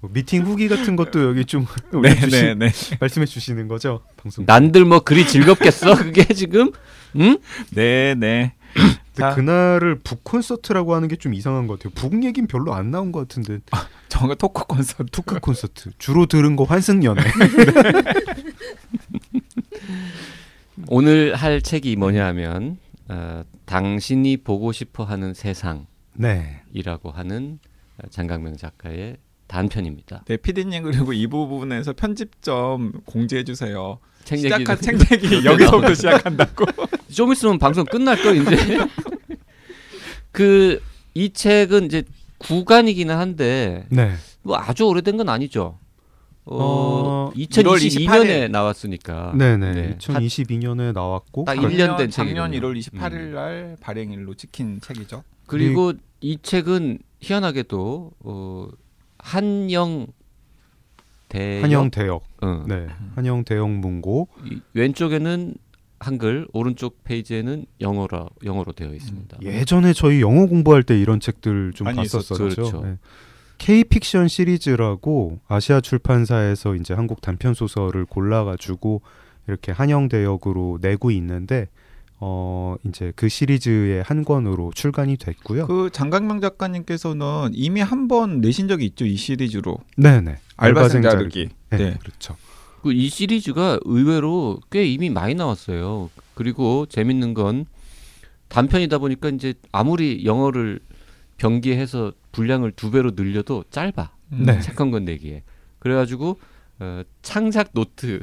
뭐 미팅 후기 같은 것도 여기 좀 네, 네, 네. 말씀해 주시는 거죠 방송. 난들 뭐 그리 즐겁겠어? 그게 지금? 응? 네, 네. 근데 자. 그날을 북 콘서트라고 하는 게 좀 이상한 것 같아요. 북 얘긴 별로 안 나온 것 같은데 저거 토크 콘서트. 토크 콘서트 주로 들은 거 환승연애. 오늘 할 책이 뭐냐면 어, 당신이 보고 싶어하는 세상이라고 네. 하는 어, 장강명 작가의 단편입니다. 네, 피디님 그리고 이 부분에서 편집 좀 공지해 주세요. 책 시작한 책 얘기 여기서부터 시작한다고. 좀 있으면 방송 끝날 걸 이제. 그 이 책은 이제 구간이기는 한데 네. 뭐 아주 오래된 건 아니죠. 어, 어, 2022년에 28일. 나왔으니까. 네네. 네. 2022년에 나왔고 딱 그- 1년 된 작년 책이군요. 1월 28일 날 발행일로 찍힌 책이죠. 그리고 이 책은 희한하게도 어, 한영 대역 한영 대역. 어, 네. 한영 대역 문고. 이 왼쪽에는 한글, 오른쪽 페이지에는 영어로 영어로 되어 있습니다. 예전에 저희 영어 공부할 때 이런 책들 좀 봤었었죠. 그렇죠. 네. K 픽션 시리즈라고 아시아 출판사에서 이제 한국 단편 소설을 골라가지고 이렇게 한영 대역으로 내고 있는데 어 이제 그 시리즈의 한 권으로 출간이 됐고요. 그 장강명 작가님께서는 이미 한 번 내신 적이 있죠 이 시리즈로 네네. 알바생 자르기. 네, 네. 그렇죠. 그 이 시리즈가 의외로 꽤 이미 많이 나왔어요. 그리고 재밌는 건 단편이다 보니까 이제 아무리 영어를 병기해서 분량을 두 배로 늘려도 짧아. 음. 네. 책 한 권 내기에. 그래가지고 어, 창작 노트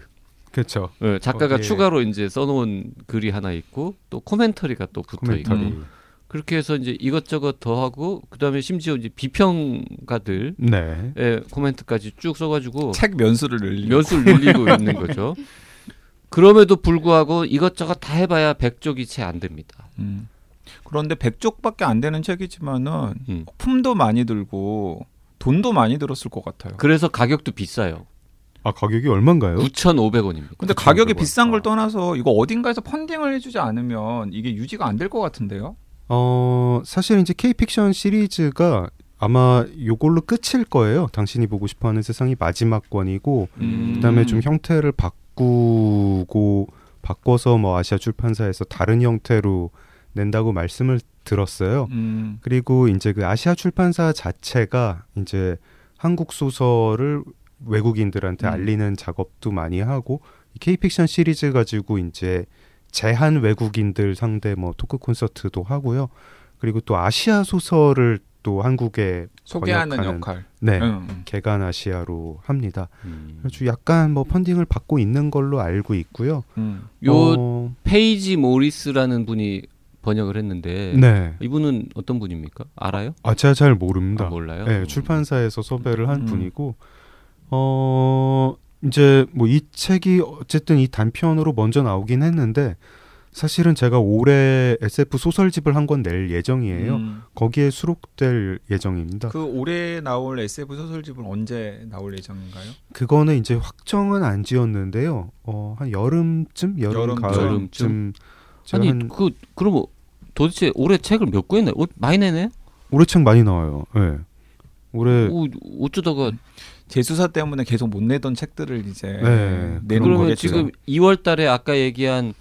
그렇죠. 어, 작가가 거기에- 추가로 이제 써놓은 글이 하나 있고 또 commentary가 또 붙어 있고 commentary. 음. 그렇게 해서 이제 이것저것 더 하고 그다음에 심지어 이제 비평가들의 네. 코멘트까지 쭉 써가지고 책 면수를 늘리고 몇을 늘리고 있는 거죠. 그럼에도 불구하고 이것저것 다 해봐야 100쪽이 채 안 됩니다. 음. 그런데 100쪽밖에 안 되는 책이지만은 음. 품도 많이 들고 돈도 많이 들었을 것 같아요. 그래서 가격도 비싸요. 아 가격이 얼마인가요? 9,500원입니다. 근데 그쵸, 가격이 그거. 비싼 걸 아. 떠나서 이거 어딘가에서 펀딩을 해주지 않으면 이게 유지가 안 될 것 같은데요? 어 사실 이제 K 픽션 시리즈가 아마 요걸로 끝일 거예요. 당신이 보고 싶어하는 세상이 마지막 권이고 음. 그다음에 좀 형태를 바꾸고 바꿔서 뭐 아시아 출판사에서 다른 형태로 낸다고 말씀을 들었어요. 음. 그리고 이제 그 아시아 출판사 자체가 이제 한국 소설을 외국인들한테 음. 알리는 작업도 많이 하고 K-픽션 시리즈 가지고 이제 제한 외국인들 상대 뭐 토크 콘서트도 하고요. 그리고 또 아시아 소설을 또 한국에 소개하는 번역하는- 역할. 네 응, 응. 개간 아시아로 합니다. 음. 아주 약간 뭐 펀딩을 받고 있는 걸로 알고 있고요. 음. 요 어, 페이지 모리스라는 분이 번역을 했는데 네. 이분은 어떤 분입니까? 알아요? 아 제가 잘 모릅니다. 아, 몰라요. 네, 출판사에서 섭외를 한 음. 분이고 어 이제 뭐 이 책이 어쨌든 이 단편으로 먼저 나오긴 했는데 사실은 제가 올해 SF 소설집을 한 권 낼 예정이에요. 음. 거기에 수록될 예정입니다. 그 올해 나올 SF 소설집은 언제 나올 예정인가요? 그, 거는 이제 확정은 안 지었는데요. 어, 한 여름쯤, 여름, 여름쯤. 가을쯤. 여름쯤? 아니 한 그 그러면 도대체 올해 책을 몇권 했네? 어, 많이 내네? 올해 책 많이 나와요. 예. 올해 오, 어쩌다가 재수사 때문에 계속 못 내던 책들을 이제 네, 내는 그러면 거겠죠. 지금 2월달에 아까 얘기한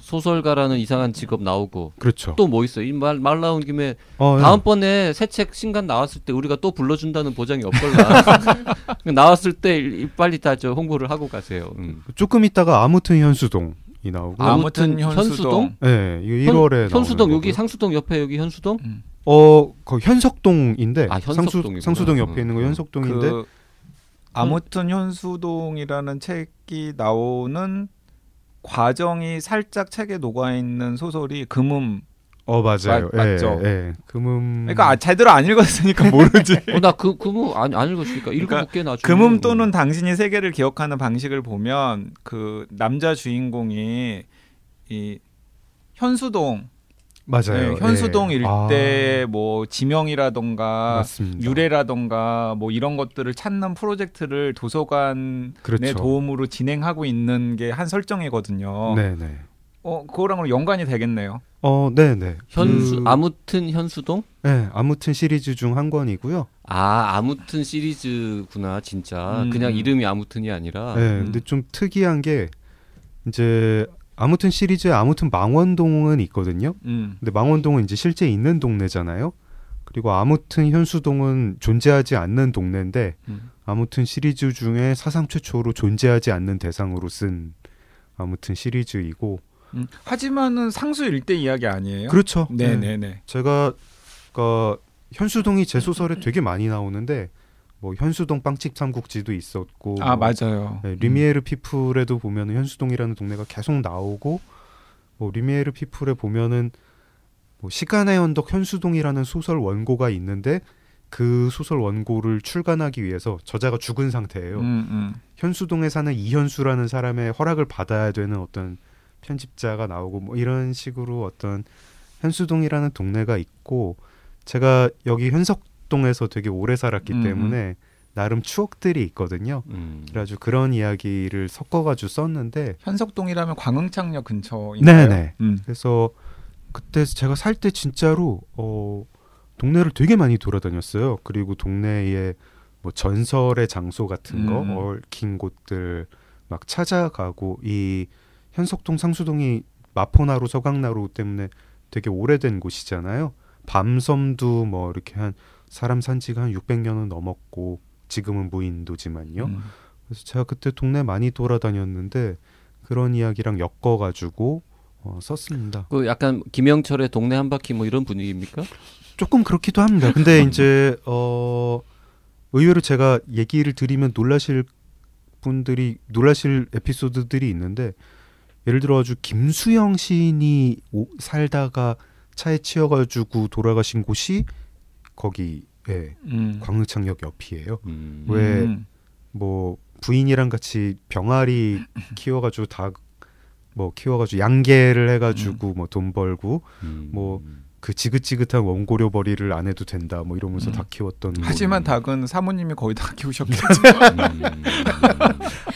소설가라는 이상한 직업 나오고 그렇죠. 또 뭐 있어? 이말 말 나온 김에 어, 예. 다음번에 새책 신간 나왔을 때 우리가 또 불러준다는 보장이 없걸라. 나왔을 때 일- 빨리 다 저 홍보를 하고 가세요. 음. 조금 있다가 아무튼 현수동이 나오고. 아무튼 아무튼 현수동. 예, 이거 1월에 현수동 여기. 상수동 옆에 여기 현수동? 어, 거 현석동인데 아, 상수. 상수동 옆에 있는 거 음. 현석동인데 그 아무튼 현수동이라는 책이 나오는 과정이 살짝 책에 녹아 있는 소설이 금음. 어 맞아요. 맞- 예, 맞죠? 예. 금음 그러니까 아, 제대로 안 읽었으니까 모르지. 어, 나그 그뭐 안, 안 읽었으니까 읽어볼게 나중에. 금음 또는 당신이 세계를 기억하는 방식을 보면 그 남자 주인공이 이 현수동 맞아요. 네, 현수동 예. 일대 뭐 지명이라던가 아, 맞습니다. 유래라던가 뭐 이런 것들을 찾는 프로젝트를 도서관의 그렇죠. 도움으로 진행하고 있는 게 한 설정이거든요. 네, 네. 어 그거랑 연관이 되겠네요. 어, 네, 네. 현수 그, 아무튼 현수동? 네, 아무튼 시리즈 중 한 권이고요. 아 아무튼 시리즈구나 진짜. 음. 그냥 이름이 아무튼이 아니라. 네, 근데 좀 특이한 게 이제 아무튼 시리즈에 아무튼 망원동은 있거든요. 음. 근데 망원동은 이제 실제 있는 동네잖아요. 그리고 아무튼 현수동은 존재하지 않는 동네인데 음. 아무튼 시리즈 중에 사상 최초로 존재하지 않는 대상으로 쓴 아무튼 시리즈이고 음. 하지만은 상수 일대 이야기 아니에요? 그렇죠. 네. 네네 네. 제가 그 현수동이 제 소설에 되게 많이 나오는데 뭐 현수동 빵집 삼국지도 있었고 아뭐 맞아요. 네, 리미에르 피플에도 보면은 현수동이라는 동네가 계속 나오고 뭐 리미에르 피플에 보면은 뭐 시간의 언덕 현수동이라는 소설 원고가 있는데 그 소설 원고를 출간하기 위해서 저자가 죽은 상태예요. 음, 음. 현수동에 사는 이현수라는 사람의 허락을 받아야 되는 어떤 편집자가 나오고 뭐 이런 식으로 어떤 현수동이라는 동네가 있고 제가 여기 현석동에서 되게 오래 살았기 음, 때문에 나름 추억들이 있거든요. 음. 그래가지고 그런 이야기를 섞어가지고 썼는데 현석동이라면 광흥창역 근처인가요? 네네. 음. 그래서 그때 제가 살 때 진짜로 어 동네를 되게 많이 돌아다녔어요. 그리고 동네에 뭐 전설의 장소 같은 거 음. 얽힌 곳들 막 찾아가고 이 현석동 상수동이 마포나루 서강나루 때문에 되게 오래된 곳이잖아요. 밤섬도 뭐 이렇게 한 사람 산지가 한 600년은 넘었고 지금은 무인도지만요. 음. 그래서 제가 그때 동네 많이 돌아다녔는데 그런 이야기랑 엮어가지고 어, 썼습니다. 그 약간 김영철의 동네 한 바퀴 뭐 이런 분위기입니까? 조금 그렇기도 합니다. 근데 이제 어 의외로 제가 얘기를 드리면 놀라실 분들이 놀라실 에피소드들이 있는데 예를 들어 아주 김수영 시인이 오- 살다가 차에 치여가지고 돌아가신 곳이 거기 예, 음. 광흥창역 옆이에요. 음. 왜 음. 뭐 부인이랑 같이 병아리 키워가지고 다 뭐 키워가지고 양계를 해가지고 뭐돈 벌고 음. 뭐 그 지긋지긋한 원고료 벌이를 안 해도 된다 뭐 이러면서 음. 다 키웠던 하지만 뭐- 닭은 사모님이 거의 다 키우셨겠죠. 음.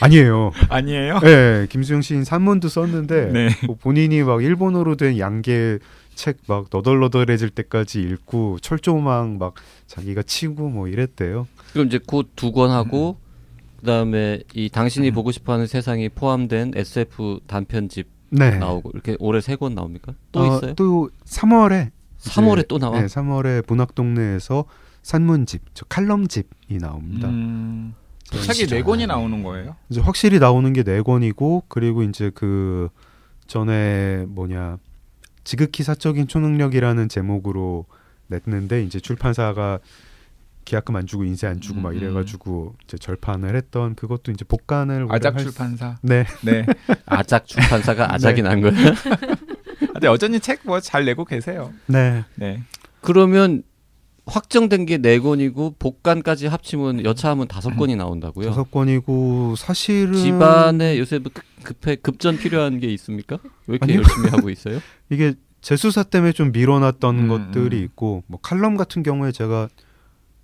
아니에요. 아니에요? 네, 김수영 시인 산문도 썼는데 네. 뭐 본인이 막 일본어로 된 양계 책 막 너덜너덜해질 때까지 읽고 철조망 막 자기가 치고 뭐 이랬대요. 그럼 이제 곧 두 권 하고 음. 그다음에 이 당신이 보고 싶어하는 세상이 포함된 SF 단편집 네. 나오고 이렇게 올해 세 권 나옵니까? 또 어, 있어요? 또 3월에 3월에 또 나와? 네, 3월에 문학동네에서 산문집, 저 칼럼집이 나옵니다. 음, 책이 진짜 네 권이 나오는 거예요? 이제 확실히 나오는 게 네 권이고 그리고 이제 그 전에 뭐냐 지극히 사적인 초능력이라는 제목으로 냈는데 이제 출판사가 계약금 안 주고 인쇄 안 주고 막 음, 이래가지고 이제 절판을 했던 그것도 이제 복간을 아작 할 수- 출판사. 네 네. 아작 출판사가 아작이 난 거야? 근데 여전히 책뭐 잘 내고 계세요. 네. 네. 그러면 확정된 게 네 권이고 복간까지 합치면 여차하면 다섯 권이 나온다고요? 다섯 권이고 사실은 집안에 요새 뭐 급- 급해 급전 필요한 게 있습니까? 왜 이렇게 아니요. 열심히 하고 있어요? 이게 재수사 때문에 좀 밀어놨던 음, 것들이 음. 있고 뭐 칼럼 같은 경우에 제가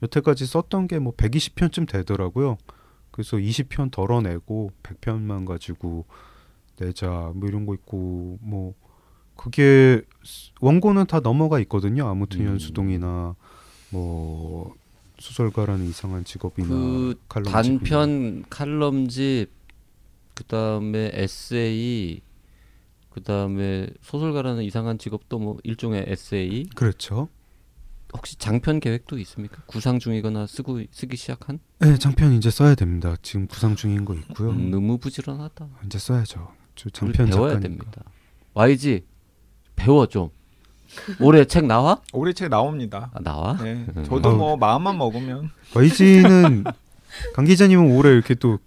여태까지 썼던 게 뭐 120편쯤 되더라고요. 그래서 20편 덜어내고 100편만 가지고 내자 뭐 이런 거 있고 뭐 그게 원고는 다 넘어가 있거든요. 아무튼 음. 연수동이나 뭐 소설가라는 이상한 직업이나 그 칼럼집이나. 단편 칼럼집 그다음에 에세이 그다음에 소설가라는 이상한 직업도 뭐 일종의 에세이 그렇죠. 혹시 장편 계획도 있습니까? 구상 중이거나 쓰고 쓰기 시작한? 네, 장편 이제 써야 됩니다. 지금 구상 중인 거 있고요. 음, 너무 부지런하다. 이제 써야죠. 저 장편 배워야 작가니까. 됩니다. YG 배워 좀. 올해 책 나와? 올해 책 나옵니다. 아, 나와? 네. 음. 저도. 뭐 마음만 먹으면 YG는 강 기자님은 올해 이렇게 또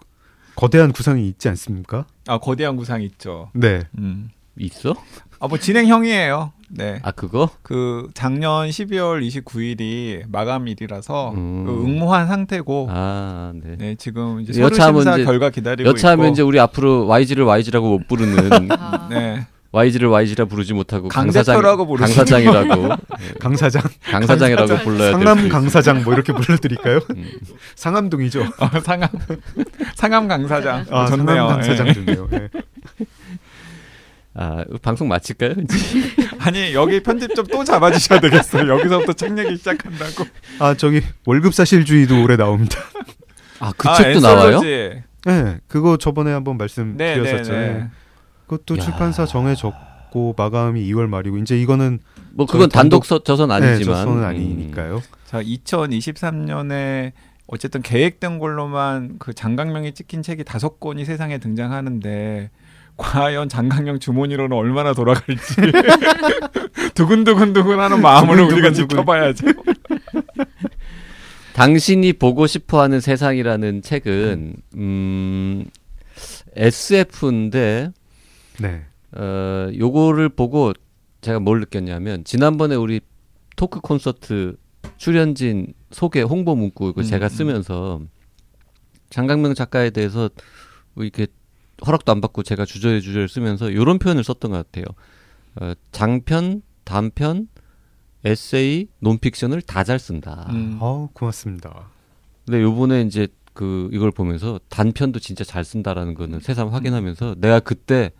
거대한 구상이 있지 않습니까? 아 거대한 구상 있죠. 네. 음. 있어? 아 뭐 진행형이에요. 네. 아 그거? 그 작년 12월 29일이 마감일이라서 음. 그 응모한 상태고 아 네. 네 지금 이제 서류 여차하면 심사 이제- 결과 기다리고 여차하면 있고 이제 우리 앞으로 YG를 YG라고 못 부르는 아, 네 YG를 YG라 부르지 못하고 강 강사장 강사장이라고 강 사장, 강사장이라고 강사장. 불러야 될 상남 수강 사장 뭐 이렇게 불러드릴까요? 음. 상암동이죠. 어, 상암 상암 강사장 아, 좋네요. 상암 강 예. 사장 좋네요. 네. 아 방송 마칠까요? 아니 여기 편집 좀 또 잡아주셔야 되겠어요. 여기서부터 책 얘기 시작한다고. 아 저기 월급 사실주의도 올해 나옵니다. 아그 아, 책도 나와요? 엔솔로지. 네, 그거 저번에 한번 네, 말씀드렸었죠. 네, 네. 그것도 야. 출판사 정해졌고 마감이 2월 말이고 이제 이거는 뭐 그건 단독- 단독 서, 저선 네, 아니지만 저서는 음. 아니니까요. 자 2023년에 어쨌든 계획된 걸로만 그 장강명이 찍힌 책이 다섯 권이 세상에 등장하는데 과연 장강명 주머니로는 얼마나 돌아갈지 두근두근두근하는 마음으로 우리가. 지켜봐야죠. 당신이 보고 싶어하는 세상이라는 책은 음 SF인데 네. 어 요거를 보고 제가 뭘 느꼈냐면 지난번에 우리 토크 콘서트 출연진 소개 홍보 문구 이거 음, 제가 음. 쓰면서 장강명 작가에 대해서 뭐 이렇게 허락도 안 받고 제가 주저해 주저를 쓰면서 이런 표현을 썼던 것 같아요. 어, 장편, 단편, 에세이, 논픽션을 다 잘 쓴다. 음. 아우 고맙습니다. 근데 요번에 이제 그 이걸 보면서 단편도 진짜 잘 쓴다라는 거는 새삼 확인하면서 내가 그때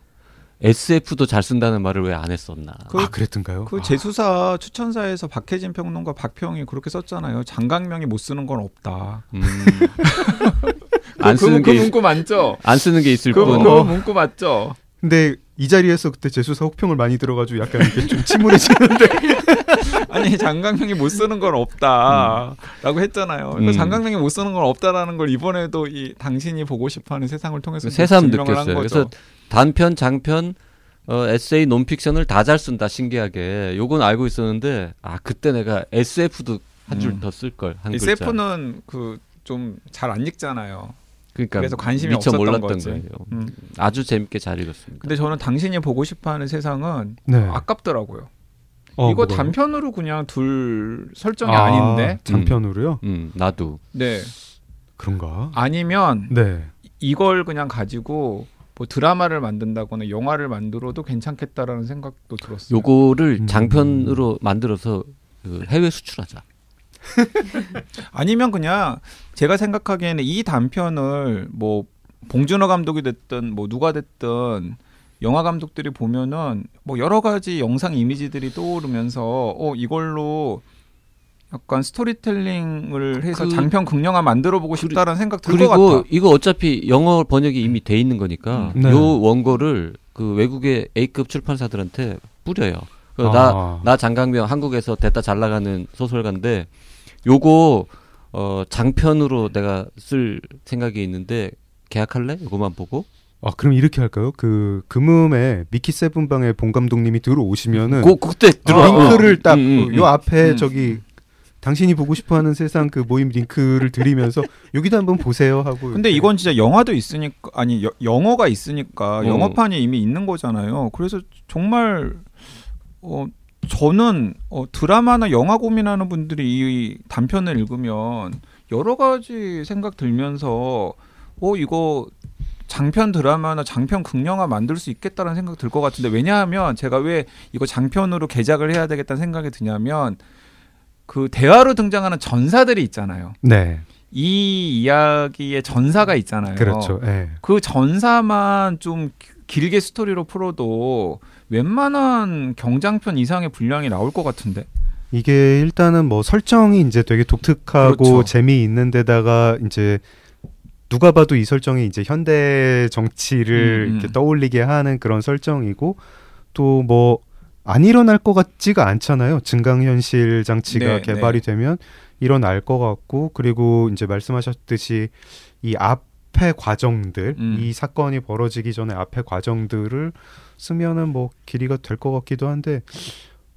SF도 잘 쓴다는 말을 왜 안 했었나. 그- 아 그랬던가요? 그 아, 재수사 추천사에서 박혜진 평론가 박평이 그렇게 썼잖아요. 장강명이 못 쓰는 건 없다. 음. 안 그, 쓰는 그, 게그 있, 문구 맞죠? 안 쓰는 게 있을 그, 뿐. 그 문구 맞죠? 근데 이 자리에서 그때 재수사 혹평을 많이 들어가지고 약간 이렇게 좀 침울해지는데 아니 장강명이 못 쓰는 건 없다라고 했잖아요. 그러니까 음. 장강명이 못 쓰는 건 없다라는 걸 이번에도 이 당신이 보고 싶어하는 세상을 통해서 새삼 느꼈어요. 그래서 단편, 장편, 어, 에세이, 논픽션을 다 잘 쓴다 신기하게. 요건 알고 있었는데 아 그때 내가 SF도 한줄 음. 더쓸 걸 한. 세프는 그 좀 잘 안 읽잖아요. 그러니까 그래서 관심이 미처 없었던 몰랐던 거지. 거예요. 음. 아주 재밌게 잘 읽었습니다. 근데 저는 당신이 보고 싶어하는 세상은 네. 아깝더라고요. 어, 이거 뭐가요? 단편으로 그냥 둘 설정이 아, 아, 닌데 장편으로요? 음 나도 네 그런가? 아니면 네. 이걸 그냥 가지고 뭐 드라마를 만든다거나 영화를 만들어도 괜찮겠다라는 생각도 들었어요. 요거를 음. 장편으로 만들어서 그 해외 수출하자. 아니면 그냥 제가 생각하기에는 이 단편을 뭐 봉준호 감독이 됐든 뭐 누가 됐든 영화 감독들이 보면은 뭐 여러 가지 영상 이미지들이 떠오르면서 어 이걸로 약간 스토리텔링을 해서 그- 장편 극영화 만들어 보고 싶다는 생각 들것 그리고 같아. 이거 어차피 영어 번역이 이미 돼 있는 거니까 음. 네. 요 원고를 그 외국의 A급 출판사들한테 뿌려요. 그 아. 나, 나 장강명 한국에서 됐다 잘 나가는 소설가인데 요거 어 장편으로 내가 쓸 생각이 있는데 계약할래? 요거만 보고 아 그럼 이렇게 할까요? 그 금음에 미키 세븐방의 본 감독님이 들어오시면은 그 그때 들어 링크를 딱요 음, 음, 음. 앞에 음. 저기 당신이 보고 싶어하는 세상 그 모임 링크를 드리면서 여기도 한번 보세요 하고. 근데 이렇게. 이건 진짜 영화도 있으니까 아니 여- 영어가 있으니까 어. 영어판이 이미 있는 거잖아요. 그래서 정말 어 저는 어 드라마나 영화 고민하는 분들이 이 단편을 읽으면 여러 가지 생각 들면서 어 이거 장편 드라마나 장편 극영화 만들 수 있겠다는 생각 들 것 같은데 왜냐하면 제가 왜 이거 장편으로 개작을 해야 되겠다는 생각이 드냐면 그 대화로 등장하는 전사들이 있잖아요. 네, 이 이야기의 전사가 있잖아요. 그렇죠. 예. 그 전사만 좀 기- 길게 스토리로 풀어도 웬만한 경장편 이상의 분량이 나올 것 같은데. 이게 일단은 뭐 설정이 이제 되게 독특하고 그렇죠. 재미있는 데다가 이제 누가 봐도 이 설정이 이제 현대 정치를 음, 음. 이렇게 떠올리게 하는 그런 설정이고 또 뭐 안 일어날 것 같지가 않잖아요. 증강현실 장치가 네, 개발이 되면 일어날 것 같고 그리고 이제 말씀하셨듯이 이 앞의 과정들 음. 이 사건이 벌어지기 전에 앞의 과정들을 쓰면은 뭐 길이가 될 것 같기도 한데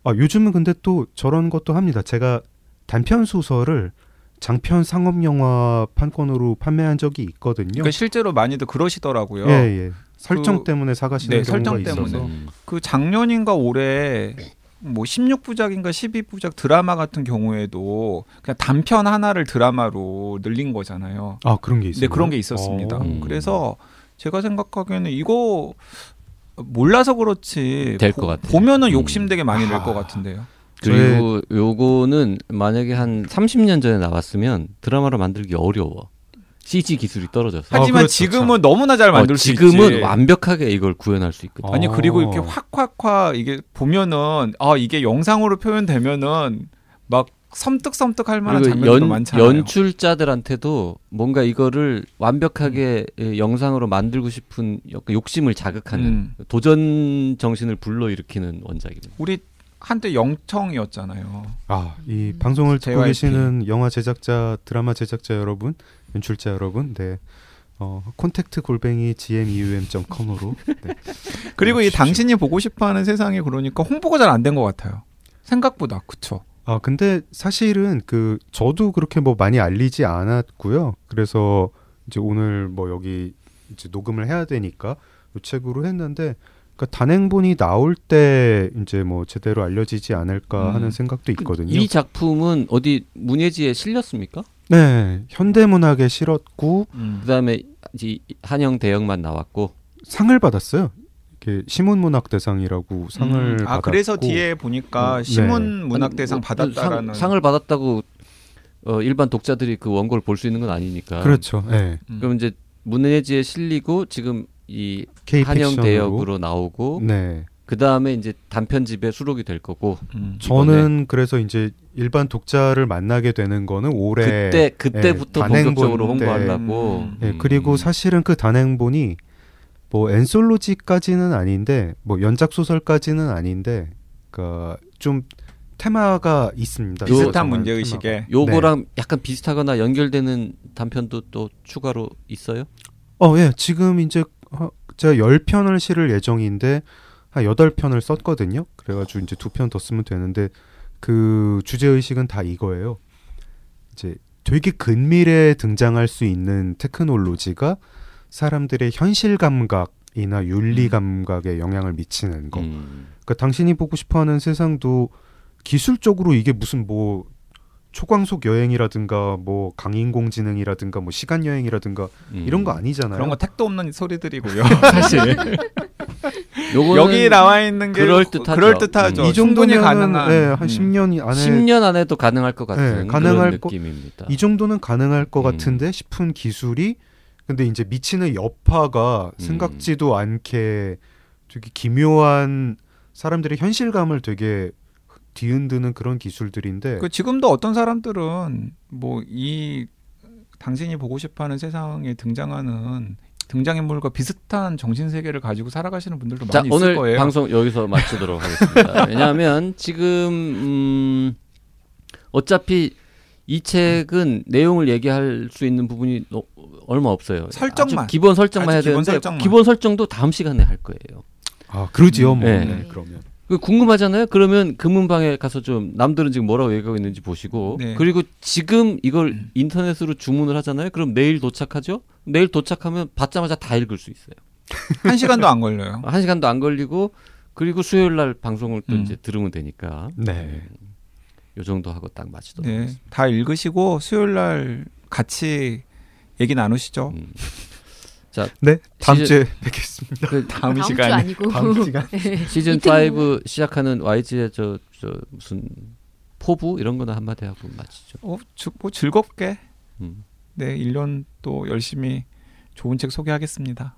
아 요즘은 근데 또 저런 것도 합니다. 제가 단편 소설을 장편 상업 영화 판권으로 판매한 적이 있거든요. 그러니까 실제로 많이들 그러시더라고요. 예, 예. 설정 그- 때문에 사가시는 네, 경우가 설정 있어서 때문에. 음. 그 작년인가 올해 뭐 16부작인가 12부작 드라마 같은 경우에도 그냥 단편 하나를 드라마로 늘린 거잖아요. 아 그런 게 있어요. 네, 그런 게 있었습니다. 어. 음. 그래서 제가 생각하기에는 이거 몰라서 그렇지 될것 보- 같아요. 보면은 음. 욕심 되게 많이 낼것 아. 같은데요. 그리고 요거는 만약에 한 30년 전에 나왔으면 드라마로 만들기 어려워. CG 기술이 떨어져서. 하지만 그렇죠. 지금은 너무나 잘 만들 어, 수 지금은 있지. 완벽하게 이걸 구현할 수 있거든. 어. 아니 그리고 이렇게 확확확 이게 보면은 아 이게 영상으로 표현되면은 막 섬뜩섬뜩 할 만한 장면도 연, 많잖아요. 연출자들한테도 뭔가 이거를 완벽하게 예, 영상으로 만들고 싶은 욕심을 자극하는 음. 도전 정신을 불러일으키는 원작입니다. 우리 한때 영청이었잖아요. 아, 이 방송을 듣고. 계시는 영화 제작자, 드라마 제작자 여러분, 연출자 여러분, 네. 어, 콘택트 골뱅이 gmeum.com으로 네. 그리고 이. 당신이 보고 싶어 하는 세상이 그러니까 홍보가 잘 안 된 것 같아요. 생각보다 그쵸. 아, 근데 사실은 그 저도 그렇게 뭐 많이 알리지 않았고요. 그래서 이제 오늘 뭐 여기 이제 녹음을 해야 되니까 이 책으로 했는데 그러니까 단행본이 나올 때 이제 뭐 제대로 알려지지 않을까 음. 하는 생각도 있거든요. 이 작품은 어디 문예지에 실렸습니까? 네, 현대문학에 실었고 그다음에 이제 한영 대영만 나왔고 상을 받았어요. 이렇게 신문문학 대상이라고 상을 음, 아 받았고 그래서 뒤에 보니까 음, 네. 신문 문학 아니, 대상 뭐, 받았다라는 상, 을 받았다고 어, 일반 독자들이 그 원고를 볼 수 있는 건 아니니까. 그렇죠. 네. 음. 그럼 이제 문예지에 실리고 지금 이 한영 대역으로 나오고 네. 그 다음에 이제 단편집에 수록이 될 거고 음. 저는 그래서 이제 일반 독자를 만나게 되는 거는 올해 그때 그때부터 네, 단행본 본격적으로 때. 홍보하려고. 음. 네, 음. 그리고 사실은 그 단행본이 뭐 엔솔로지까지는 아닌데 뭐 연작 소설까지는 아닌데 그좀 테마가 있습니다. 비슷한 문제 의식에. 요거랑 약간 비슷하거나 연결되는 단편도 또 추가로 있어요? 어, 예. 지금 이제 어, 제가 10편을 실을 예정인데 한 8편을 썼거든요. 그래가지고 이제 두 편 더 쓰면 되는데 그 주제 의식은 다 이거예요. 이제 되게 근밀에 등장할 수 있는 테크놀로지가 사람들의 현실 감각이나 윤리 감각에 영향을 미치는 거. 음. 그러니까 당신이 보고 싶어하는 세상도 기술적으로 이게 무슨 뭐 초광속 여행이라든가 뭐 강인공지능이라든가 뭐 시간 여행이라든가 음. 이런 거 아니잖아요. 그런 거 택도 없는 소리들이고요. 사실 여기 나와 있는 게 그럴 듯하죠. 그럴 듯하죠. 음. 이 정도면 가능한 네, 한 음. 10년 안에 10년 안에도 가능할 것 같은 네, 가능할 그런 거- 느낌입니다. 이 정도는 가능할 것 음. 같은데 싶은 기술이 근데 이제 미치는 여파가 음. 생각지도 않게 되게 기묘한 사람들의 현실감을 되게 뒤흔드는 그런 기술들인데 그 지금도 어떤 사람들은 뭐 이 당신이 보고 싶어하는 세상에 등장하는 등장인물과 비슷한 정신 세계를 가지고 살아가시는 분들도 자 많이 있을 오늘 거예요. 방송 여기서 마치도록 하겠습니다. 왜냐하면 지금 음, 어차피 이 책은 내용을 얘기할 수 있는 부분이 너- 얼마 없어요. 설정만. 기본 설정만 해야 기본 되는데 설정만. 기본 설정도 다음 시간에 할 거예요. 아 그러지요 뭐 네. 네, 그러면 그 궁금하잖아요. 그러면 금은방에 가서 좀 남들은 지금 뭐라고 얘기하고 있는지 보시고 네. 그리고 지금 이걸 인터넷으로 주문을 하잖아요. 그럼 내일 도착하죠. 내일 도착하면 받자마자 다 읽을 수 있어요. 한 시간도 안 걸려요. 한 시간도 안 걸리고 그리고 수요일 날 방송을 또 음. 이제 들으면 되니까 네. 요 정도 하고 딱 마치도록 네, 하겠습니다. 다 읽으시고 수요일 날 같이 얘기 나누시죠. 음. 네 다음 시즌- 주에 뵙겠습니다. 그 다음, 다음 주 시간에 아니고 다음 시간. 시즌 이틀 5 시작하는 YG의 저, 저 무슨 포부 이런 거는 한마디 하고 마치죠. 어, 주- 뭐 즐겁게 음. 네, 1년 또 열심히 좋은 책 소개하겠습니다.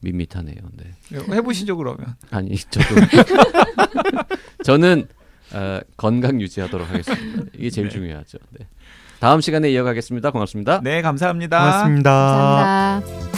밋밋하네요. 네. 네, 해보시죠 그러면. 아니 저도 저는 어, 건강 유지하도록 하겠습니다. 이게 제일 네. 중요하죠. 네. 다음 시간에 이어가겠습니다. 고맙습니다. 네, 감사합니다. 고맙습니다. 감사합니다.